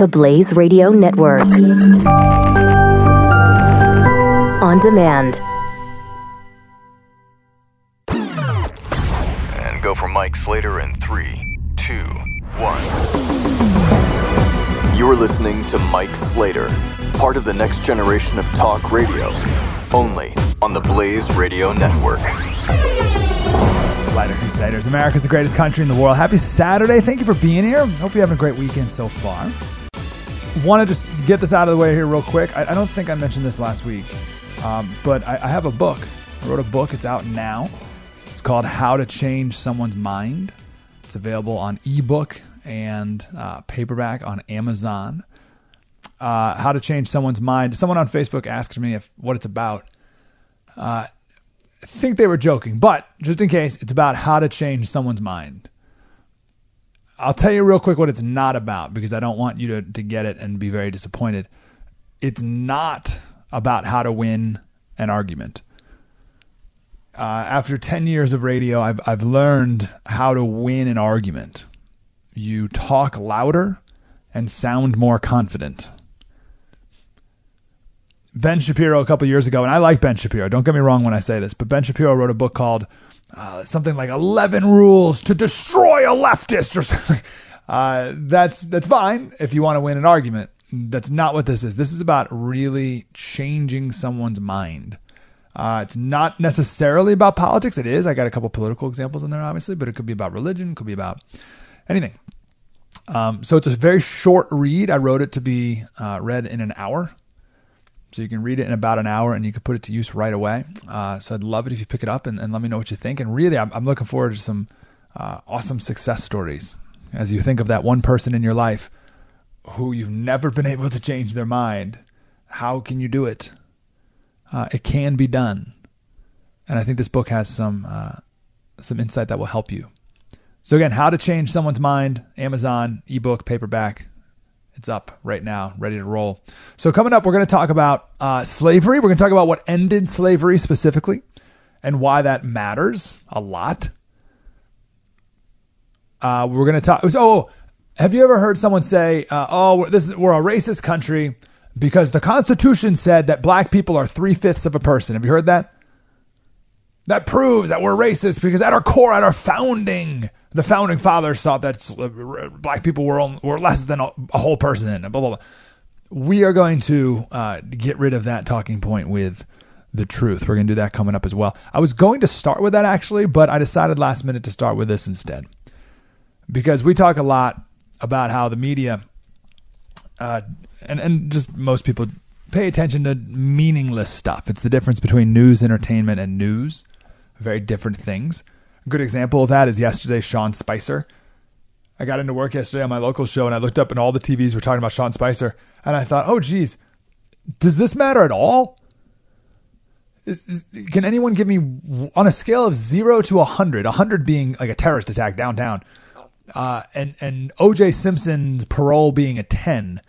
The Blaze Radio Network. On demand. And go for Mike Slater in three, two, one. You're listening to Mike Slater, part of the next generation of talk radio, only on the Blaze Radio Network. Slater Crusaders. America's the greatest country in the world. Happy Saturday. Thank you for being here. Hope you're having a great weekend so far. Want to just get this out of the way here, real quick. I, I don't think I mentioned this last week, um, but I, I have a book. I wrote a book. It's out now. It's called How to Change Someone's Mind. It's available on ebook and uh, paperback on Amazon. Uh, how to change someone's mind. Someone on Facebook asked me if what it's about. Uh, I think they were joking, but just in case, it's about how to change someone's mind. I'll tell you real quick what it's not about because I don't want you to, to get it and be very disappointed. It's not about how to win an argument. Uh, after 10 years of radio, I've, I've learned how to win an argument. You talk louder and sound more confident. Ben Shapiro a couple years ago, and I like Ben Shapiro. Don't get me wrong when I say this, but Ben Shapiro wrote a book called uh, something like 11 Rules to Destroy a Leftist or something. Uh, that's that's fine if you want to win an argument. That's not what this is. This is about really changing someone's mind. Uh, it's not necessarily about politics. It is. I got a couple political examples in there, obviously, but it could be about religion. It could be about anything. Um, so it's a very short read. I wrote it to be uh, read in an hour. So you can read it in about an hour and you can put it to use right away. Uh, so I'd love it if you pick it up and, and let me know what you think. And really, I'm, I'm looking forward to some uh, awesome success stories as you think of that one person in your life who you've never been able to change their mind. How can you do it? Uh, it can be done. And I think this book has some uh, some insight that will help you. So again, how to change someone's mind, Amazon, ebook, paperback, it's up right now, ready to roll. So, coming up, we're going to talk about uh, slavery. We're going to talk about what ended slavery specifically and why that matters a lot. Uh, we're going to talk. Oh, have you ever heard someone say, uh, "Oh, this is we're a racist country because the Constitution said that black people are three fifths of a person"? Have you heard that? That proves that we're racist because at our core, at our founding, the founding fathers thought that uh, black people were only, were less than a, a, whole person. Blah blah blah. We are going to uh, get rid of that talking point with the truth. We're going to do that coming up as well. I was going to start with that actually, but I decided last minute to start with this instead because we talk a lot about how the media uh, and and just most people pay attention to meaningless stuff. It's the difference between news, entertainment, and news. Very different things. A good example of that is yesterday, Sean Spicer. I got into work yesterday on my local show and I looked up and all the TVs were talking about Sean Spicer. And I thought, oh, geez, does this matter at all? Is, is, can anyone give me, on a scale of zero to 100, 100 being like a terrorist attack downtown, uh, and, and OJ Simpson's parole being a 10,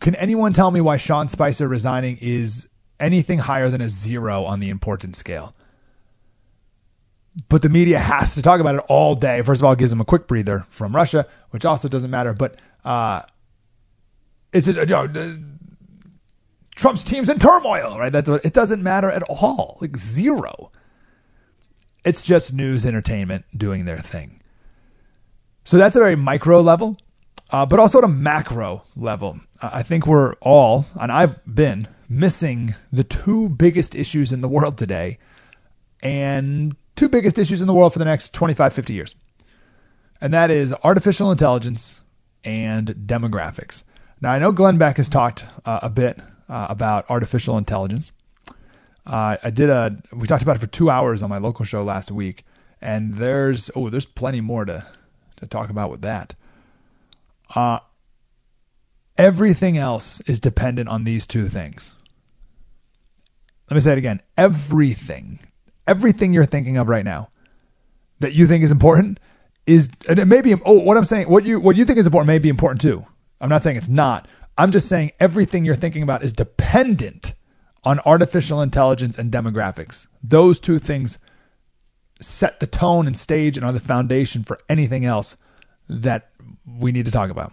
can anyone tell me why Sean Spicer resigning is anything higher than a zero on the importance scale? but the media has to talk about it all day. First of all, it gives them a quick breather from Russia, which also doesn't matter. But uh, it's just, you know, Trump's team's in turmoil, right? That's what, it doesn't matter at all, like zero. It's just news entertainment doing their thing. So that's a very micro level, uh, but also at a macro level. I think we're all, and I've been missing the two biggest issues in the world today, and two biggest issues in the world for the next 25, 50 years. And that is artificial intelligence and demographics. Now, I know Glenn Beck has talked uh, a bit uh, about artificial intelligence. Uh, I did a, we talked about it for two hours on my local show last week. And there's, oh, there's plenty more to, to talk about with that. Uh, everything else is dependent on these two things. Let me say it again. Everything everything you're thinking of right now that you think is important is and it may be oh what I'm saying what you what you think is important may be important too. I'm not saying it's not. I'm just saying everything you're thinking about is dependent on artificial intelligence and demographics. Those two things set the tone and stage and are the foundation for anything else that we need to talk about.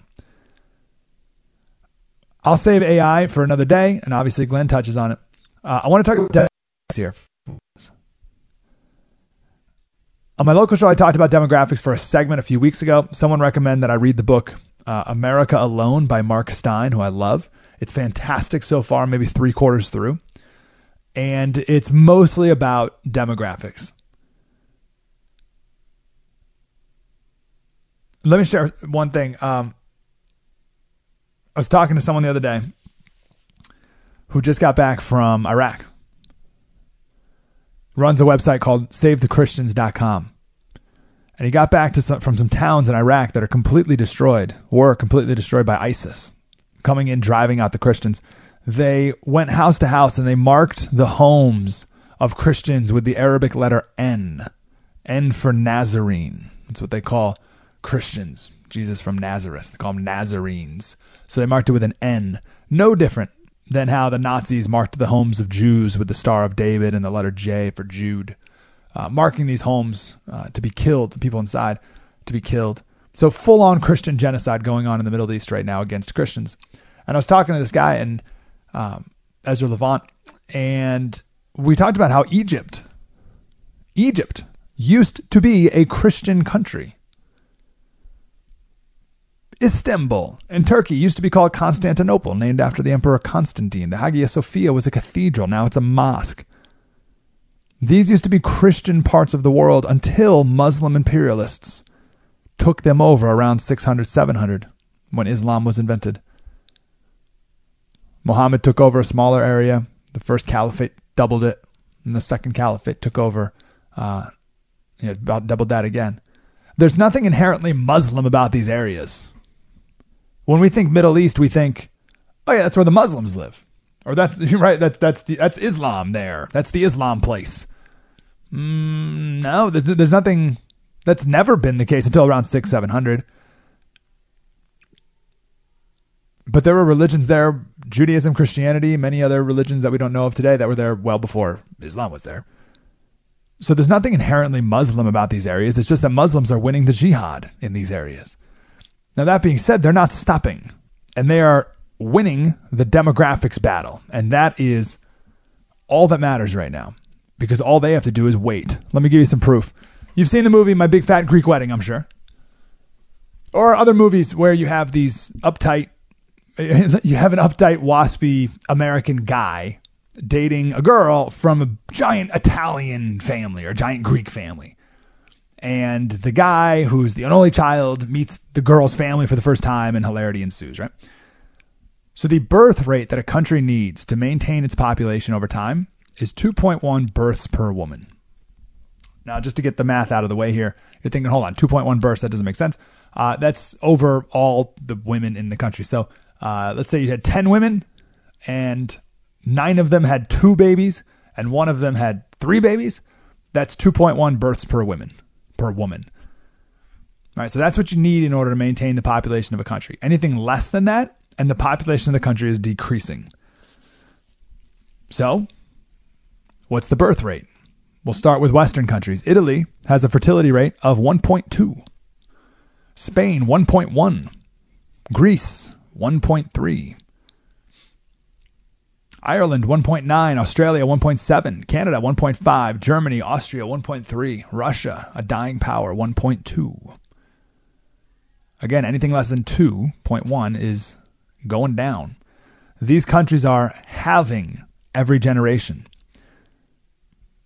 I'll save AI for another day, and obviously Glenn touches on it. Uh, I want to talk about demographics here. On my local show, I talked about demographics for a segment a few weeks ago. Someone recommended that I read the book uh, America Alone by Mark Steyn, who I love. It's fantastic so far, maybe three quarters through. And it's mostly about demographics. Let me share one thing. Um, I was talking to someone the other day who just got back from Iraq. Runs a website called SaveTheChristians.com. And he got back to some, from some towns in Iraq that are completely destroyed, were completely destroyed by ISIS, coming in, driving out the Christians. They went house to house and they marked the homes of Christians with the Arabic letter N. N for Nazarene. That's what they call Christians. Jesus from Nazareth. They call them Nazarenes. So they marked it with an N. No different than how the Nazis marked the homes of Jews with the Star of David and the letter J for Jude uh, marking these homes uh, to be killed, the people inside to be killed. So full on Christian genocide going on in the Middle East right now against Christians. And I was talking to this guy and um, Ezra Levant, and we talked about how Egypt, Egypt used to be a Christian country. Istanbul in Turkey used to be called Constantinople, named after the Emperor Constantine. The Hagia Sophia was a cathedral. Now it's a mosque. These used to be Christian parts of the world until Muslim imperialists took them over around 600, 700 when Islam was invented. Muhammad took over a smaller area. The first caliphate doubled it, and the second caliphate took over, uh, about doubled that again. There's nothing inherently Muslim about these areas. When we think Middle East, we think, oh yeah, that's where the Muslims live, or that's right. That's that's the that's Islam there. That's the Islam place. Mm, no, there's, there's nothing. That's never been the case until around six, seven hundred. But there were religions there, Judaism, Christianity, many other religions that we don't know of today that were there well before Islam was there. So there's nothing inherently Muslim about these areas. It's just that Muslims are winning the jihad in these areas. Now, that being said, they're not stopping, and they are winning the demographics battle. And that is all that matters right now because all they have to do is wait. Let me give you some proof. You've seen the movie My Big Fat Greek Wedding, I'm sure. Or other movies where you have these uptight, you have an uptight, waspy American guy dating a girl from a giant Italian family or giant Greek family. And the guy who's the only child meets the girl's family for the first time and hilarity ensues, right? So the birth rate that a country needs to maintain its population over time is 2.1 births per woman. Now, just to get the math out of the way here, you're thinking, hold on, 2.1 births, that doesn't make sense. Uh, that's over all the women in the country. So uh, let's say you had 10 women and nine of them had two babies and one of them had three babies. That's 2.1 births per woman, per woman. All right, so that's what you need in order to maintain the population of a country. Anything less than that, and the population of the country is decreasing. So What's the birth rate? We'll start with Western countries. Italy has a fertility rate of 1.2, Spain 1.1, Greece 1.3, Ireland 1.9, Australia 1.7, Canada 1.5, Germany, Austria 1.3, Russia, a dying power 1.2. Again, anything less than 2.1 is going down. These countries are halving every generation.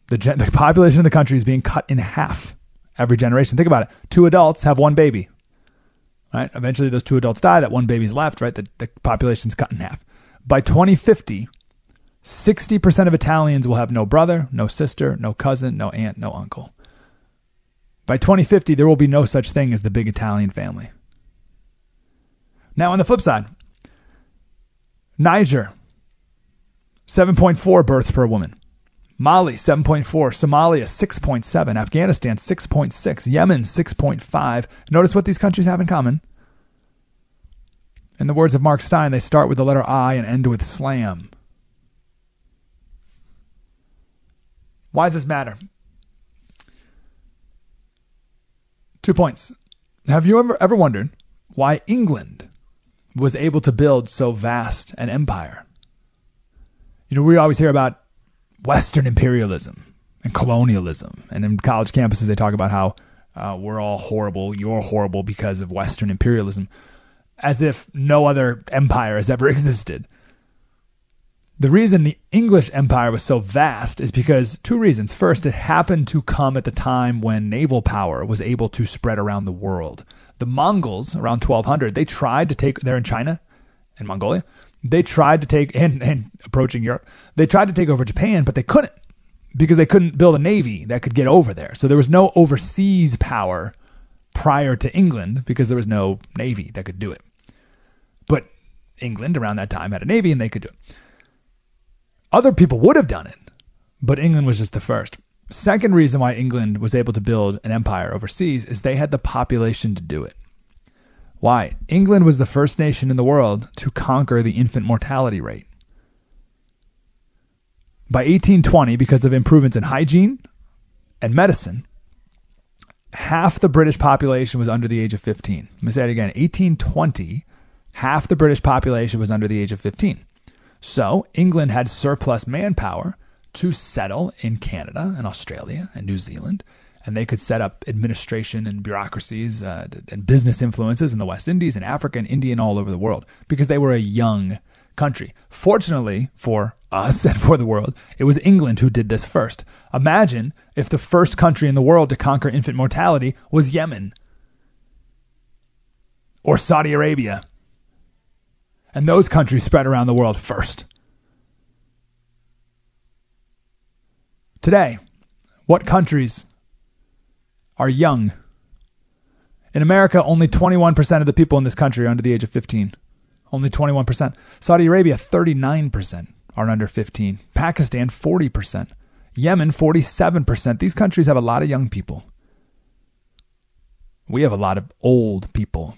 The, gen- the population of the country is being cut in half every generation. Think about it. Two adults have one baby. Right? Eventually, those two adults die. That one baby's left. Right? The, the population's cut in half. By 2050, 60% of Italians will have no brother, no sister, no cousin, no aunt, no uncle. By 2050, there will be no such thing as the big Italian family. Now, on the flip side, Niger, 7.4 births per woman. Mali 7.4, Somalia 6.7, Afghanistan 6.6, Yemen 6.5. Notice what these countries have in common. In the words of Mark Steyn, they start with the letter I and end with slam. Why does this matter? Two points. Have you ever ever wondered why England, was able to build so vast an empire. You know, we always hear about Western imperialism and colonialism, and in college campuses they talk about how uh, we're all horrible, you're horrible because of Western imperialism, as if no other empire has ever existed. The reason the English empire was so vast is because two reasons. First, it happened to come at the time when naval power was able to spread around the world. The Mongols around 1200, they tried to take, they're in China and Mongolia. They tried to take, and, and approaching Europe, they tried to take over Japan, but they couldn't because they couldn't build a navy that could get over there. So there was no overseas power prior to England because there was no navy that could do it. But England around that time had a navy and they could do it. Other people would have done it, but England was just the first. Second reason why England was able to build an empire overseas is they had the population to do it. Why? England was the first nation in the world to conquer the infant mortality rate. By 1820, because of improvements in hygiene and medicine, half the British population was under the age of 15. Let me say it again. 1820, half the British population was under the age of 15. So England had surplus manpower to settle in Canada and Australia and New Zealand, and they could set up administration and bureaucracies uh, and business influences in the West Indies and Africa and India and all over the world because they were a young country. Fortunately for us and for the world, it was England who did this first. Imagine if the first country in the world to conquer infant mortality was Yemen or Saudi Arabia. And those countries spread around the world first. Today, what countries are young? In America, only 21% of the people in this country are under the age of 15. Only 21%. Saudi Arabia, 39% are under 15. Pakistan, 40%. Yemen, 47%. These countries have a lot of young people. We have a lot of old people.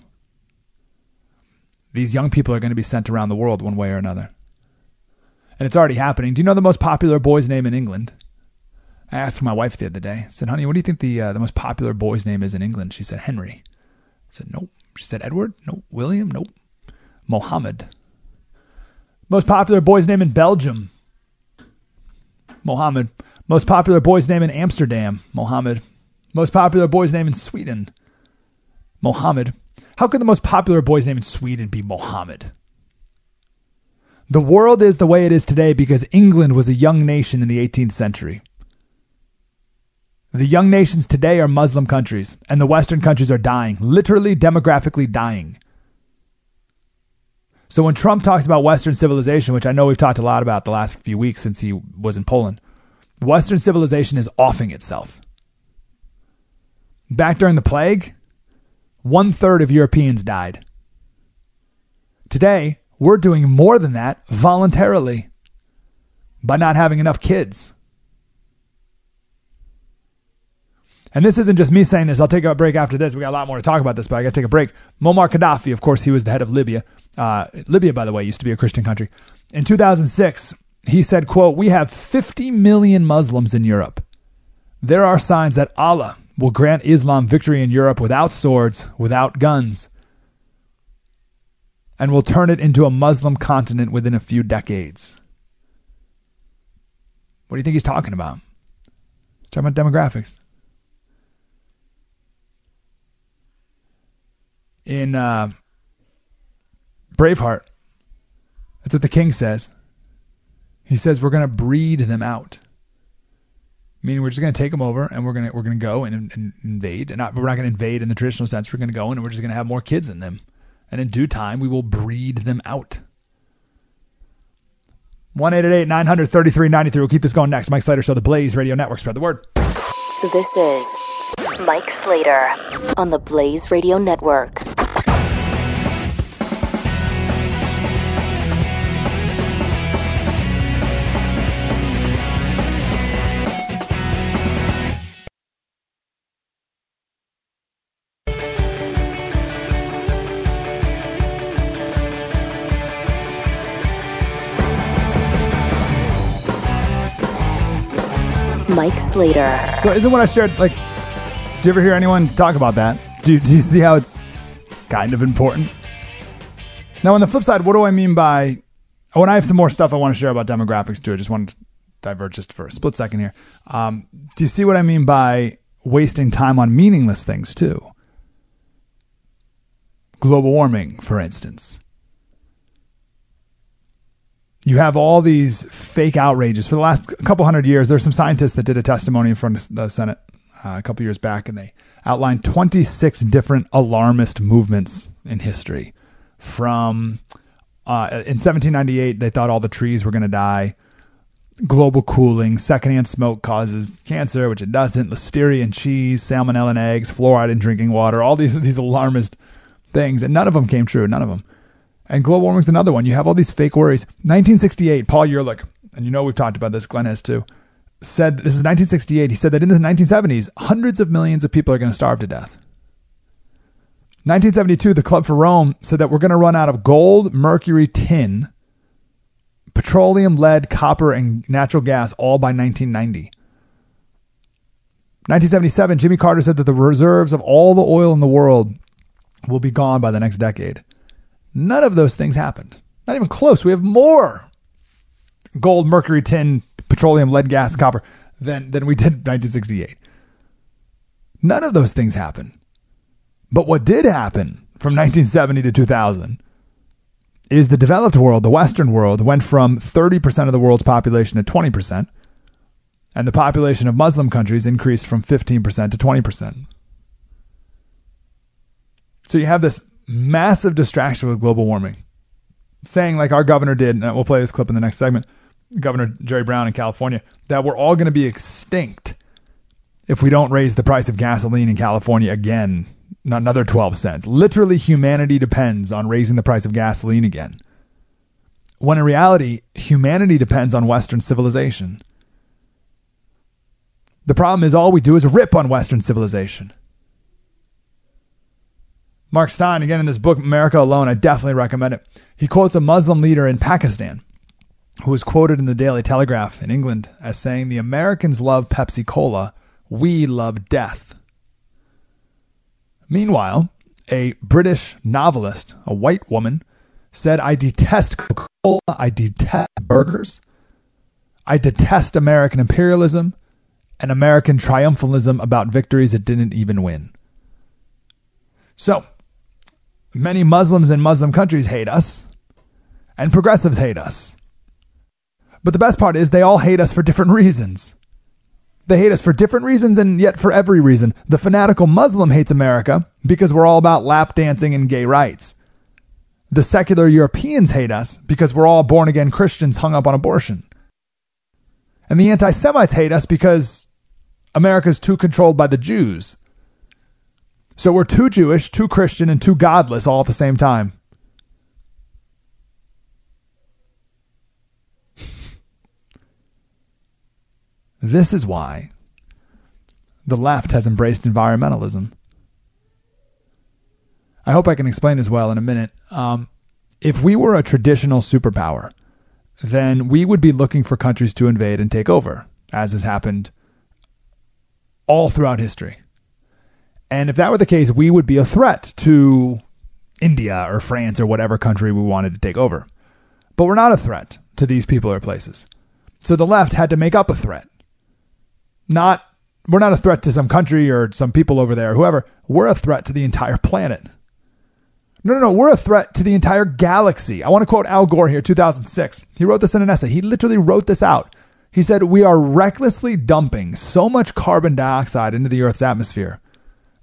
These young people are going to be sent around the world one way or another. And it's already happening. Do you know the most popular boy's name in England? I asked my wife the other day. I said, honey, what do you think the, uh, the most popular boy's name is in England? She said, Henry. I said, nope. She said, Edward? Nope. William? Nope. Mohammed. Most popular boy's name in Belgium? Mohammed. Most popular boy's name in Amsterdam? Mohammed. Most popular boy's name in Sweden? Mohammed. How could the most popular boy's name in Sweden be Mohammed? The world is the way it is today because England was a young nation in the 18th century. The young nations today are Muslim countries, and the Western countries are dying, literally demographically dying. So when Trump talks about Western civilization, which I know we've talked a lot about the last few weeks since he was in Poland, Western civilization is offing itself. Back during the plague, one third of Europeans died. Today, we're doing more than that voluntarily by not having enough kids. And this isn't just me saying this. I'll take a break after this. We got a lot more to talk about this, but I got to take a break. Muammar Gaddafi, of course, he was the head of Libya. Uh, Libya, by the way, used to be a Christian country. In 2006, he said, quote, We have 50 million Muslims in Europe. There are signs that Allah will grant Islam victory in Europe without swords, without guns, and will turn it into a Muslim continent within a few decades. What do you think he's talking about? He's talking about demographics. in uh, Braveheart. That's what the king says. He says we're going to breed them out. Meaning we're just going to take them over and we're going to we're going to go and, and invade. And not, we're not going to invade in the traditional sense. We're going to go in and we're just going to have more kids in them. And in due time, we will breed them out. 1 900 We'll keep this going next. Mike Slater, so the Blaze Radio Network. Spread the word. This is Mike Slater on the Blaze Radio Network. Mike Slater. So isn't what I shared like do you ever hear anyone talk about that? Do, do you see how it's kind of important? Now, on the flip side, what do I mean by when I have some more stuff I want to share about demographics too? I just want to divert just for a split second here. Um, do you see what I mean by wasting time on meaningless things too? Global warming, for instance. You have all these fake outrages for the last couple hundred years. There's some scientists that did a testimony in front of the Senate uh, a couple years back, and they outlined 26 different alarmist movements in history. From uh, in 1798, they thought all the trees were going to die global cooling, secondhand smoke causes cancer, which it doesn't, listeria in cheese, salmonella in eggs, fluoride in drinking water, all these these alarmist things, and none of them came true, none of them. And global warming is another one. You have all these fake worries. 1968, Paul Ehrlich, and you know we've talked about this, Glenn has too, said this is 1968. He said that in the 1970s, hundreds of millions of people are going to starve to death. 1972, the Club for Rome said that we're going to run out of gold, mercury, tin, petroleum, lead, copper, and natural gas all by 1990. 1977, Jimmy Carter said that the reserves of all the oil in the world will be gone by the next decade. None of those things happened. Not even close. We have more gold, mercury, tin, petroleum, lead, gas, copper than, than we did in 1968. None of those things happened. But what did happen from 1970 to 2000 is the developed world, the Western world, went from 30% of the world's population to 20%, and the population of Muslim countries increased from 15% to 20%. So you have this massive distraction with global warming, saying, like our governor did, and we'll play this clip in the next segment, Governor Jerry Brown in California, that we're all going to be extinct if we don't raise the price of gasoline in California again another 12 cents. Literally, humanity depends on raising the price of gasoline again. When in reality, humanity depends on Western civilization. The problem is, all we do is rip on Western civilization. Mark Steyn, again in this book, America Alone, I definitely recommend it. He quotes a Muslim leader in Pakistan who was quoted in the Daily Telegraph in England as saying, The Americans love Pepsi Cola, we love death. Meanwhile, a British novelist, a white woman, said, I detest Coca Cola, I detest burgers, I detest American imperialism and American triumphalism about victories it didn't even win. So, many Muslims in Muslim countries hate us, and progressives hate us. But the best part is they all hate us for different reasons. They hate us for different reasons and yet for every reason. The fanatical Muslim hates America because we're all about lap dancing and gay rights. The secular Europeans hate us because we're all born again Christians hung up on abortion. And the anti Semites hate us because America's too controlled by the Jews. So we're too Jewish, too Christian, and too godless all at the same time. This is why the left has embraced environmentalism. I hope I can explain this well in a minute. Um, if we were a traditional superpower, then we would be looking for countries to invade and take over, as has happened all throughout history. And if that were the case, we would be a threat to India or France or whatever country we wanted to take over. But we're not a threat to these people or places. So the left had to make up a threat not we're not a threat to some country or some people over there, whoever. We're a threat to the entire planet. No, no, no. We're a threat to the entire galaxy. I want to quote Al Gore here, 2006. He wrote this in an essay. He literally wrote this out. He said, We are recklessly dumping so much carbon dioxide into the Earth's atmosphere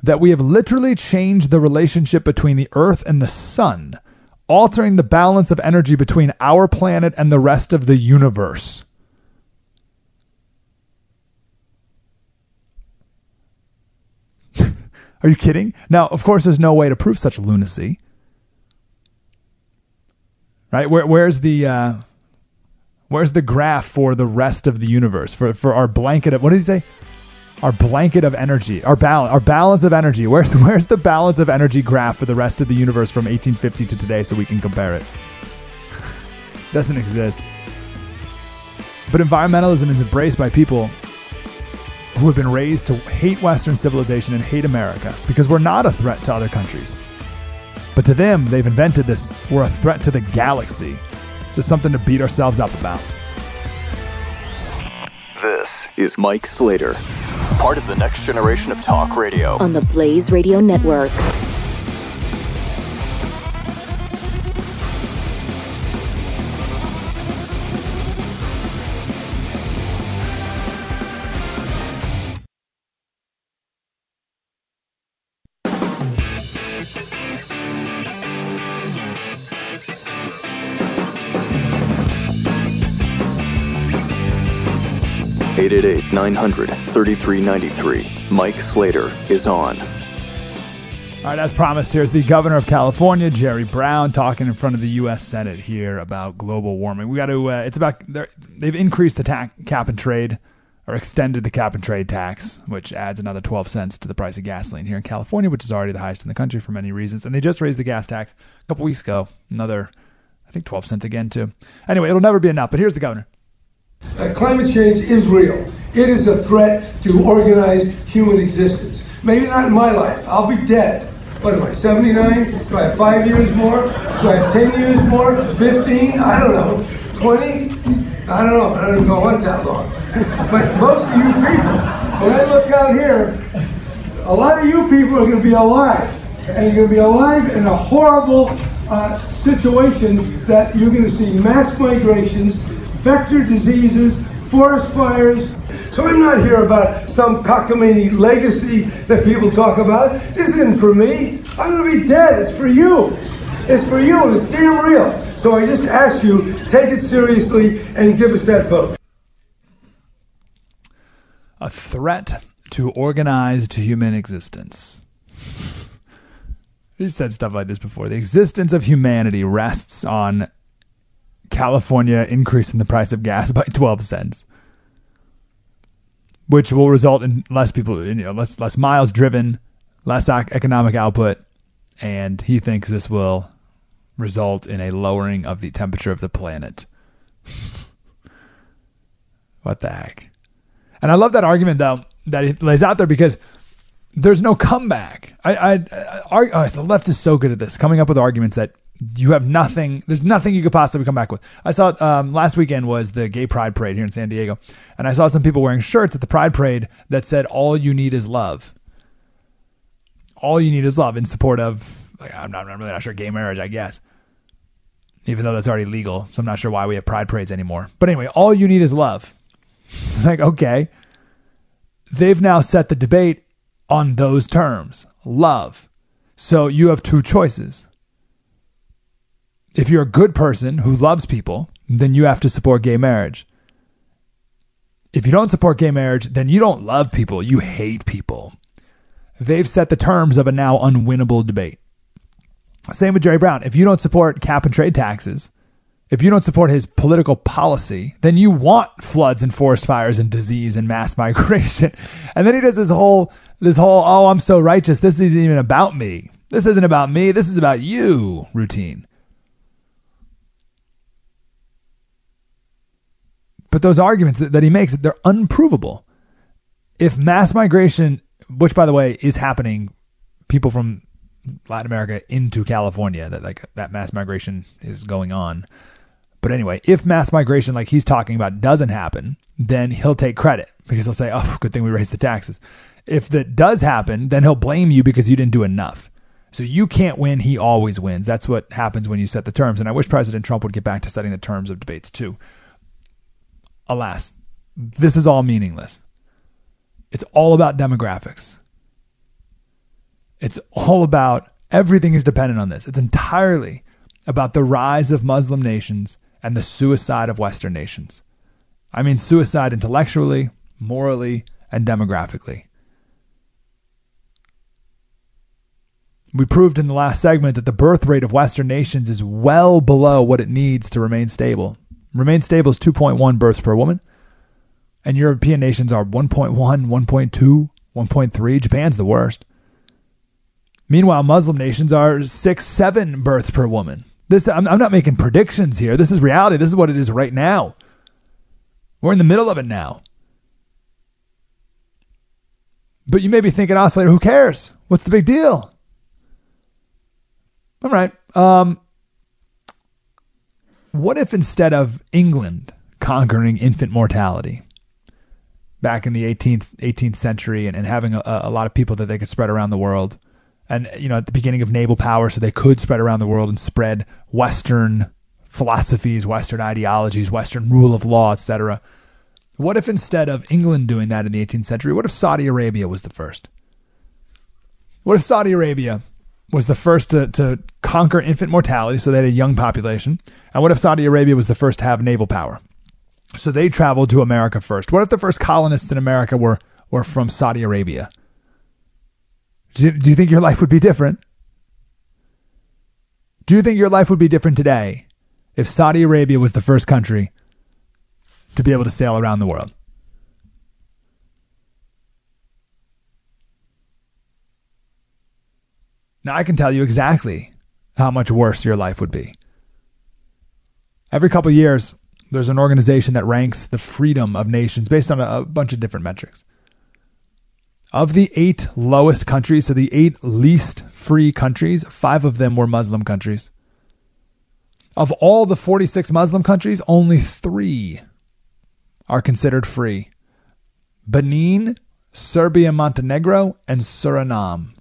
that we have literally changed the relationship between the Earth and the Sun, altering the balance of energy between our planet and the rest of the universe. Are you kidding? Now, of course, there's no way to prove such lunacy. Right? Where, where's the uh, where's the graph for the rest of the universe for for our blanket of what did he say? Our blanket of energy, our balance, our balance of energy. Where's where's the balance of energy graph for the rest of the universe from 1850 to today, so we can compare it? Doesn't exist. But environmentalism is embraced by people who have been raised to hate Western civilization and hate America because we're not a threat to other countries. But to them, they've invented this. We're a threat to the galaxy. Just something to beat ourselves up about. This is Mike Slater, part of the next generation of talk radio. On the Blaze Radio Network. Eight eight eight nine hundred thirty three ninety three. Mike Slater is on. All right, as promised, here's the governor of California, Jerry Brown, talking in front of the U.S. Senate here about global warming. We got to. Uh, it's about they've increased the cap and trade, or extended the cap and trade tax, which adds another 12 cents to the price of gasoline here in California, which is already the highest in the country for many reasons. And they just raised the gas tax a couple weeks ago, another, I think, 12 cents again too. Anyway, it'll never be enough. But here's the governor. Uh, climate change is real. It is a threat to organized human existence. Maybe not in my life. I'll be dead. What am I, 79? Do I have five years more? Do I have 10 years more? 15? I don't know. 20? I don't know. I don't know what that long. But most of you people, when I look out here, a lot of you people are going to be alive. And you're going to be alive in a horrible uh, situation that you're going to see mass migrations, vector diseases, forest fires. So I'm not here about some cockamamie legacy that people talk about. This isn't for me. I'm going to be dead. It's for you. It's for you, it's damn real. So I just ask you, take it seriously and give us that vote. A threat to organized human existence. He's said stuff like this before. The existence of humanity rests on California increasing the price of gas by 12 cents, which will result in less people, you know, less less miles driven, less ec- economic output, and he thinks this will result in a lowering of the temperature of the planet. what the heck? And I love that argument though that he lays out there because there's no comeback. I, I, I arg- oh, the left is so good at this, coming up with arguments that you have nothing. There's nothing you could possibly come back with. I saw um, last weekend was the Gay Pride Parade here in San Diego, and I saw some people wearing shirts at the Pride Parade that said "All you need is love." All you need is love in support of. Like, I'm not I'm really not sure gay marriage. I guess, even though that's already legal, so I'm not sure why we have Pride parades anymore. But anyway, all you need is love. Like okay, they've now set the debate on those terms love. So you have two choices. If you're a good person who loves people, then you have to support gay marriage. If you don't support gay marriage, then you don't love people, you hate people. They've set the terms of a now unwinnable debate. Same with Jerry Brown. If you don't support cap and trade taxes, if you don't support his political policy, then you want floods and forest fires and disease and mass migration. And then he does this whole this whole oh I'm so righteous. This isn't even about me. This isn't about me. This is about you routine. But those arguments that, that he makes, they're unprovable. If mass migration, which by the way is happening, people from Latin America into California, that like that mass migration is going on. But anyway, if mass migration, like he's talking about, doesn't happen, then he'll take credit because he'll say, "Oh, good thing we raised the taxes." If that does happen, then he'll blame you because you didn't do enough. So you can't win; he always wins. That's what happens when you set the terms. And I wish President Trump would get back to setting the terms of debates too. Alas, this is all meaningless. It's all about demographics. It's all about everything is dependent on this. It's entirely about the rise of Muslim nations and the suicide of Western nations. I mean, suicide intellectually, morally, and demographically. We proved in the last segment that the birth rate of Western nations is well below what it needs to remain stable. Remain stable is 2.1 births per woman, and European nations are 1.1, 1.2, 1.3. Japan's the worst. Meanwhile, Muslim nations are six, seven births per woman. This I'm, I'm not making predictions here. This is reality. This is what it is right now. We're in the middle of it now. But you may be thinking, Oscillator, who cares? What's the big deal? All right. Um, what if instead of England conquering infant mortality back in the 18th 18th century and, and having a, a lot of people that they could spread around the world, and you know at the beginning of naval power, so they could spread around the world and spread Western philosophies, Western ideologies, Western rule of law, etc. What if instead of England doing that in the 18th century, what if Saudi Arabia was the first? What if Saudi Arabia was the first to, to conquer infant mortality, so they had a young population? And what if Saudi Arabia was the first to have naval power? So they traveled to America first. What if the first colonists in America were, were from Saudi Arabia? Do do you think your life would be different? Do you think your life would be different today if Saudi Arabia was the first country to be able to sail around the world? Now, I can tell you exactly how much worse your life would be. Every couple years, there's an organization that ranks the freedom of nations based on a, a bunch of different metrics. Of the eight lowest countries, so the eight least free countries, five of them were Muslim countries. Of all the 46 Muslim countries, only three are considered free Benin, Serbia, Montenegro, and Suriname.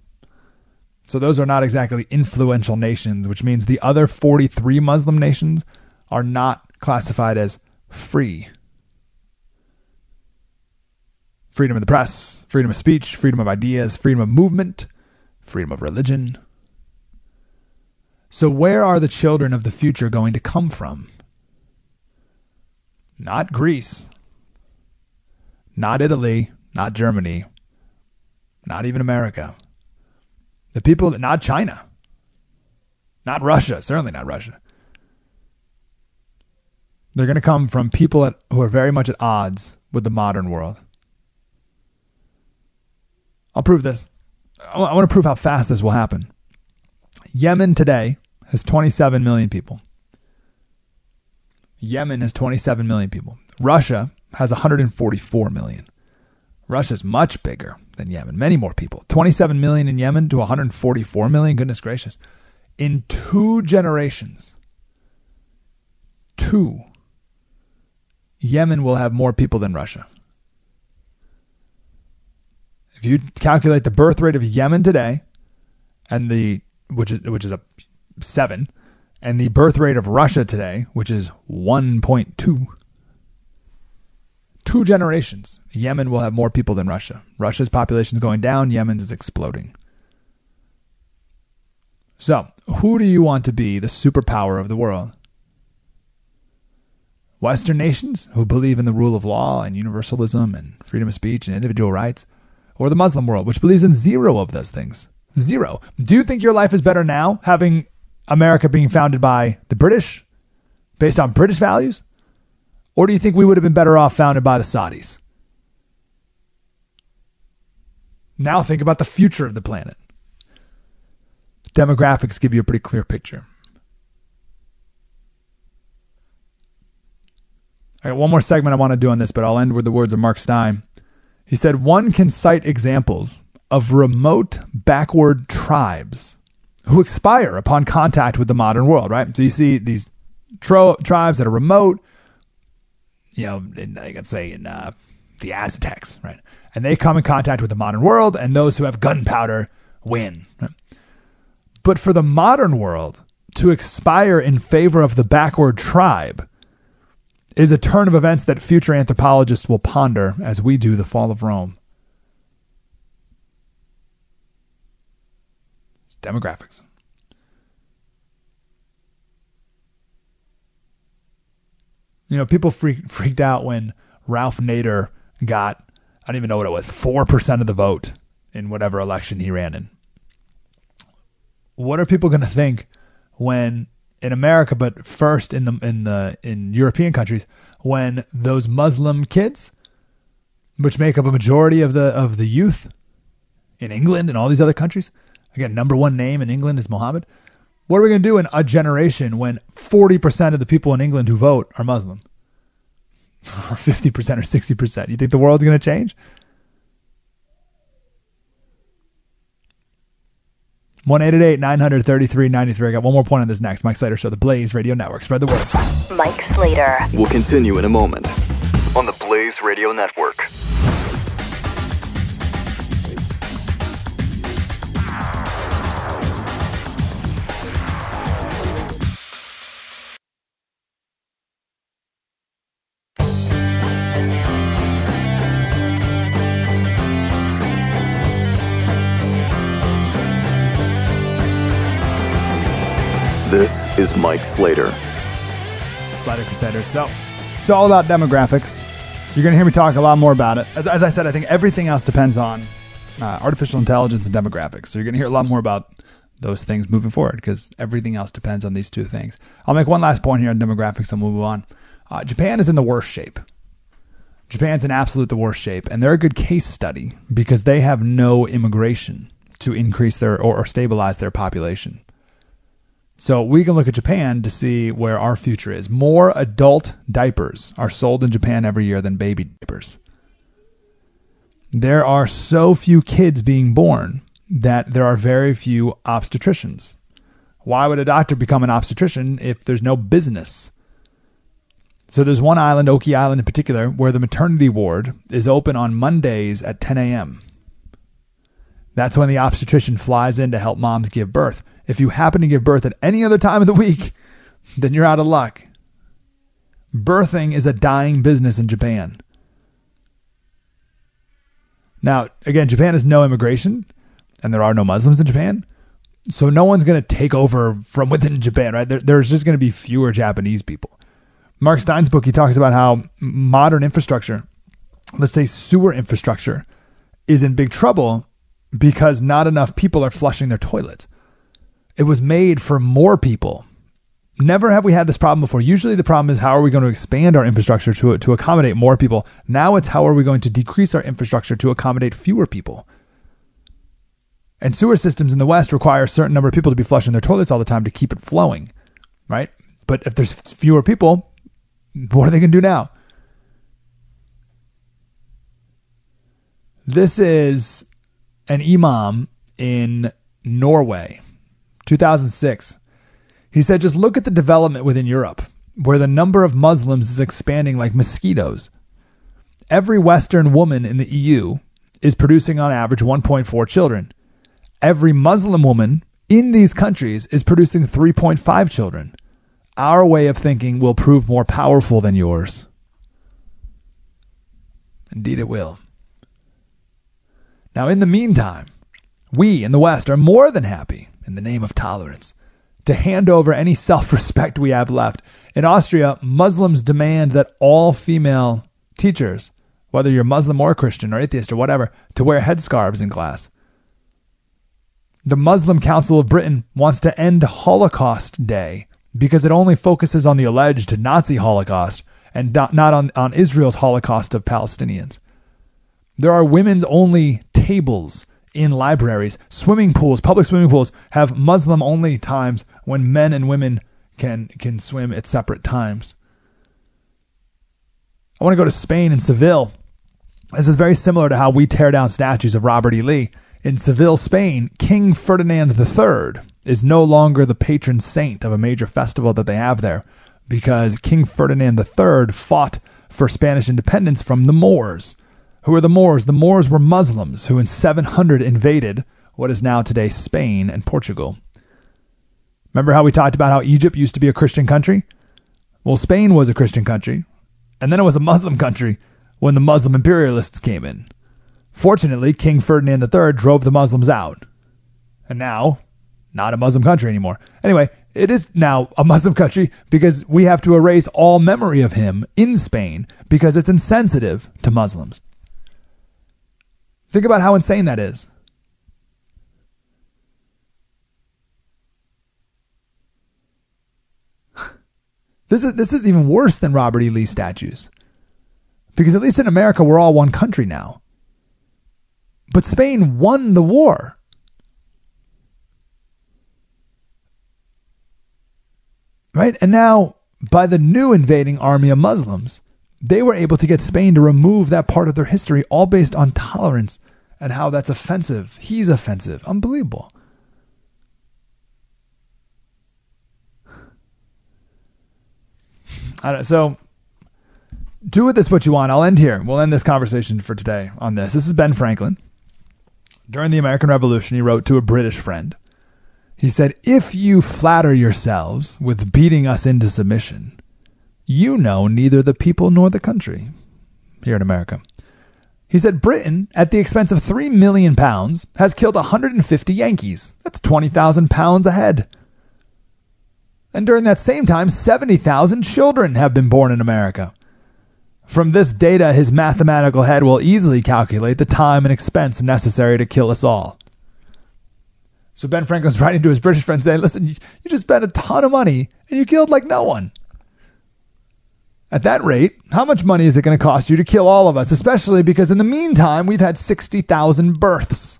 So those are not exactly influential nations, which means the other 43 Muslim nations are not classified as free. Freedom of the press, freedom of speech, freedom of ideas, freedom of movement, freedom of religion. So, where are the children of the future going to come from? Not Greece, not Italy, not Germany, not even America. The people that, not China, not Russia, certainly not Russia. They're going to come from people at, who are very much at odds with the modern world. I'll prove this. I want to prove how fast this will happen. Yemen today has 27 million people. Yemen has 27 million people. Russia has 144 million. Russia's much bigger than Yemen, many more people. 27 million in Yemen to 144 million. Goodness gracious. In two generations, two, Yemen will have more people than Russia. If you calculate the birth rate of Yemen today, and the which is which is a seven, and the birth rate of Russia today, which is 1.2, two generations, Yemen will have more people than Russia. Russia's population is going down, Yemen's is exploding. So, who do you want to be the superpower of the world? Western nations who believe in the rule of law and universalism and freedom of speech and individual rights? Or the Muslim world, which believes in zero of those things? Zero. Do you think your life is better now having America being founded by the British based on British values? Or do you think we would have been better off founded by the Saudis? Now think about the future of the planet. Demographics give you a pretty clear picture. All right, one more segment I want to do on this, but I'll end with the words of Mark Steyn. He said, One can cite examples of remote backward tribes who expire upon contact with the modern world, right? So you see these tro- tribes that are remote, you know, I could say in uh, the Aztecs, right? And they come in contact with the modern world, and those who have gunpowder win. But for the modern world to expire in favor of the backward tribe is a turn of events that future anthropologists will ponder as we do the fall of Rome. Demographics. You know, people freak, freaked out when Ralph Nader got, I don't even know what it was, 4% of the vote in whatever election he ran in. What are people going to think when in America, but first in the in the in European countries, when those Muslim kids, which make up a majority of the of the youth in England and all these other countries, again, number one name in England is Mohammed. What are we going to do in a generation when 40% of the people in England who vote are Muslim? Or 50% or 60%? You think the world's going to change? 1 900 3393. I got one more point on this next. Mike Slater Show, the Blaze Radio Network. Spread the word. Mike Slater. We'll continue in a moment on the Blaze Radio Network. Is Mike Slater. Slater Crusader. So it's all about demographics. You're going to hear me talk a lot more about it. As, as I said, I think everything else depends on uh, artificial intelligence and demographics. So you're going to hear a lot more about those things moving forward because everything else depends on these two things. I'll make one last point here on demographics and we'll move on. Uh, Japan is in the worst shape. Japan's in absolute the worst shape, and they're a good case study because they have no immigration to increase their or, or stabilize their population. So we can look at Japan to see where our future is. More adult diapers are sold in Japan every year than baby diapers. There are so few kids being born that there are very few obstetricians. Why would a doctor become an obstetrician if there's no business? So there's one island, Oki Island in particular, where the maternity ward is open on Mondays at 10 a.m. That's when the obstetrician flies in to help moms give birth. If you happen to give birth at any other time of the week, then you're out of luck. Birthing is a dying business in Japan. Now, again, Japan has no immigration, and there are no Muslims in Japan. So no one's going to take over from within Japan, right? There, there's just going to be fewer Japanese people. Mark Steyn's book, he talks about how modern infrastructure, let's say sewer infrastructure, is in big trouble because not enough people are flushing their toilets. It was made for more people. Never have we had this problem before. Usually the problem is how are we going to expand our infrastructure to, to accommodate more people? Now it's how are we going to decrease our infrastructure to accommodate fewer people? And sewer systems in the West require a certain number of people to be flushing their toilets all the time to keep it flowing, right? But if there's fewer people, what are they going to do now? This is an imam in Norway 2006. He said, just look at the development within Europe, where the number of Muslims is expanding like mosquitoes. Every Western woman in the EU is producing on average 1.4 children. Every Muslim woman in these countries is producing 3.5 children. Our way of thinking will prove more powerful than yours. Indeed, it will. Now, in the meantime, we in the West are more than happy in the name of tolerance, to hand over any self respect we have left. In Austria, Muslims demand that all female teachers, whether you're Muslim or Christian or atheist or whatever, to wear headscarves in class. The Muslim Council of Britain wants to end Holocaust Day because it only focuses on the alleged Nazi Holocaust and not on, on Israel's Holocaust of Palestinians. There are women's only tables in libraries. Swimming pools, public swimming pools, have Muslim only times when men and women can can swim at separate times. I want to go to Spain and Seville. This is very similar to how we tear down statues of Robert E. Lee. In Seville, Spain, King Ferdinand III is no longer the patron saint of a major festival that they have there because King Ferdinand III fought for Spanish independence from the Moors. Who are the Moors? The Moors were Muslims who in 700 invaded what is now today Spain and Portugal. Remember how we talked about how Egypt used to be a Christian country? Well, Spain was a Christian country, and then it was a Muslim country when the Muslim imperialists came in. Fortunately, King Ferdinand III drove the Muslims out. And now, not a Muslim country anymore. Anyway, it is now a Muslim country because we have to erase all memory of him in Spain because it's insensitive to Muslims. Think about how insane that is. This is this is even worse than Robert E. Lee statues. Because at least in America we're all one country now. But Spain won the war. Right? And now by the new invading army of Muslims, they were able to get Spain to remove that part of their history, all based on tolerance and how that's offensive. He's offensive. Unbelievable. I don't, so do with this what you want. I'll end here. We'll end this conversation for today on this. This is Ben Franklin. During the American Revolution, he wrote to a British friend. He said, If you flatter yourselves with beating us into submission, you know neither the people nor the country here in America. He said Britain, at the expense of three million pounds, has killed 150 Yankees. That's 20,000 pounds a head. And during that same time, 70,000 children have been born in America. From this data, his mathematical head will easily calculate the time and expense necessary to kill us all. So Ben Franklin's writing to his British friend saying, listen, you just spent a ton of money and you killed like no one. At that rate, how much money is it going to cost you to kill all of us, especially because in the meantime, we've had 60,000 births?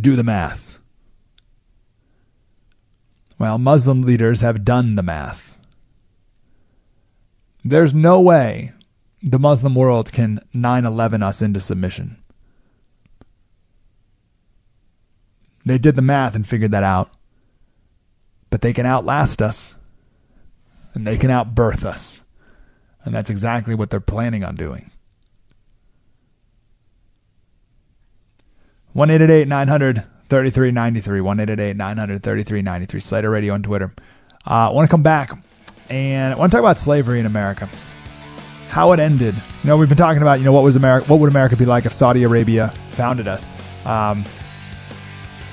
Do the math. Well, Muslim leaders have done the math. There's no way the Muslim world can 9 11 us into submission. They did the math and figured that out. But they can outlast us and they can outbirth us. And that's exactly what they're planning on doing. 1 900 3393. 1 900 3393. Slater Radio on Twitter. Uh, I want to come back and I want to talk about slavery in America. How it ended. You know, we've been talking about, you know, what was America, what would America be like if Saudi Arabia founded us? Um,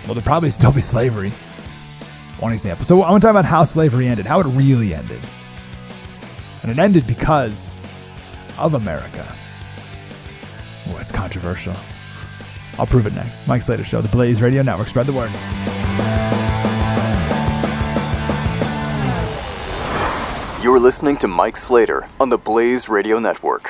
well, there'd probably still be slavery. One example. So I want to talk about how slavery ended, how it really ended. And it ended because of America. Oh, it's controversial. I'll prove it next. Mike Slater Show, the Blaze Radio Network. Spread the word. You're listening to Mike Slater on the Blaze Radio Network.